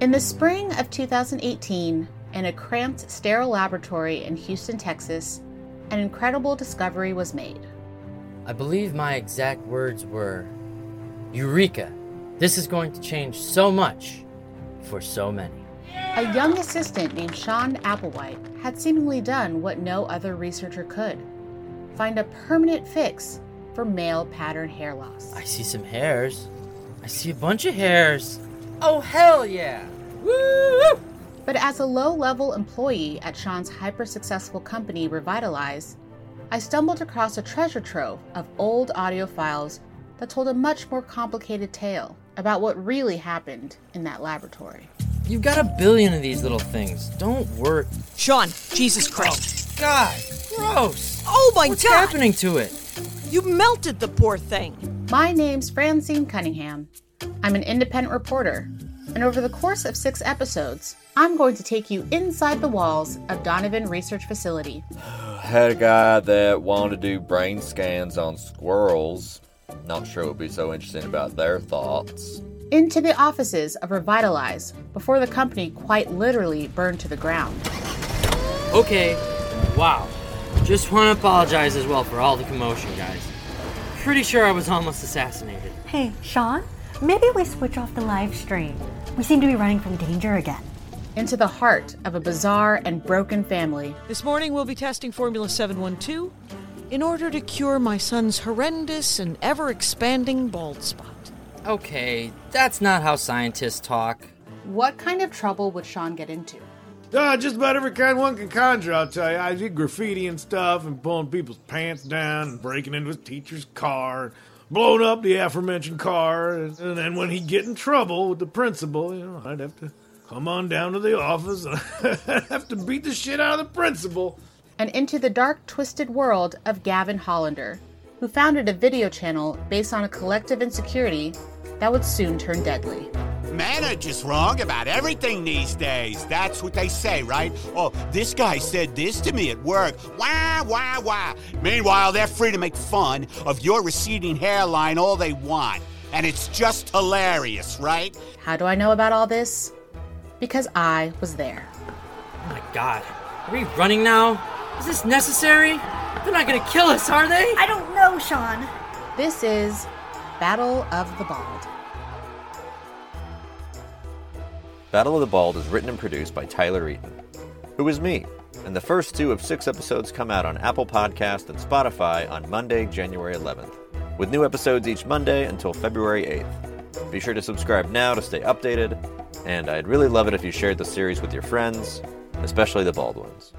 In the spring of 2018, in a cramped, sterile laboratory in Houston, Texas, an incredible discovery was made. I believe my exact words were Eureka! This is going to change so much for so many. A young assistant named Sean Applewhite had seemingly done what no other researcher could find a permanent fix for male pattern hair loss. I see some hairs. I see a bunch of hairs. Oh, hell yeah! Woo! But as a low level employee at Sean's hyper successful company Revitalize, I stumbled across a treasure trove of old audio files that told a much more complicated tale about what really happened in that laboratory. You've got a billion of these little things. Don't worry. Sean, Jesus Christ. God, gross. Oh my What's God! What's happening to it? You melted the poor thing. My name's Francine Cunningham. I'm an independent reporter, and over the course of six episodes, I'm going to take you inside the walls of Donovan Research Facility. Had a guy that wanted to do brain scans on squirrels. Not sure it would be so interesting about their thoughts. Into the offices of Revitalize before the company quite literally burned to the ground. Okay, wow. Just want to apologize as well for all the commotion, guys. Pretty sure I was almost assassinated. Hey, Sean, maybe we switch off the live stream. We seem to be running from danger again. Into the heart of a bizarre and broken family. This morning we'll be testing Formula 712 in order to cure my son's horrendous and ever expanding bald spot. Okay, that's not how scientists talk. What kind of trouble would Sean get into? Uh, just about every kind one can conjure, I'll tell you. I did graffiti and stuff and pulling people's pants down and breaking into his teacher's car, blowing up the aforementioned car. And, and then when he'd get in trouble with the principal, you know, I'd have to come on down to the office and I'd have to beat the shit out of the principal. And into the dark, twisted world of Gavin Hollander, who founded a video channel based on a collective insecurity that would soon turn deadly. Men are just wrong about everything these days. That's what they say, right? Oh, this guy said this to me at work. Wah, wah, wah. Meanwhile, they're free to make fun of your receding hairline all they want. And it's just hilarious, right? How do I know about all this? Because I was there. Oh my god. Are we running now? Is this necessary? They're not gonna kill us, are they? I don't know, Sean. This is Battle of the Bald. Battle of the Bald is written and produced by Tyler Eaton, who is me, and the first two of six episodes come out on Apple Podcast and Spotify on Monday, January 11th, with new episodes each Monday until February 8th. Be sure to subscribe now to stay updated, and I'd really love it if you shared the series with your friends, especially the bald ones.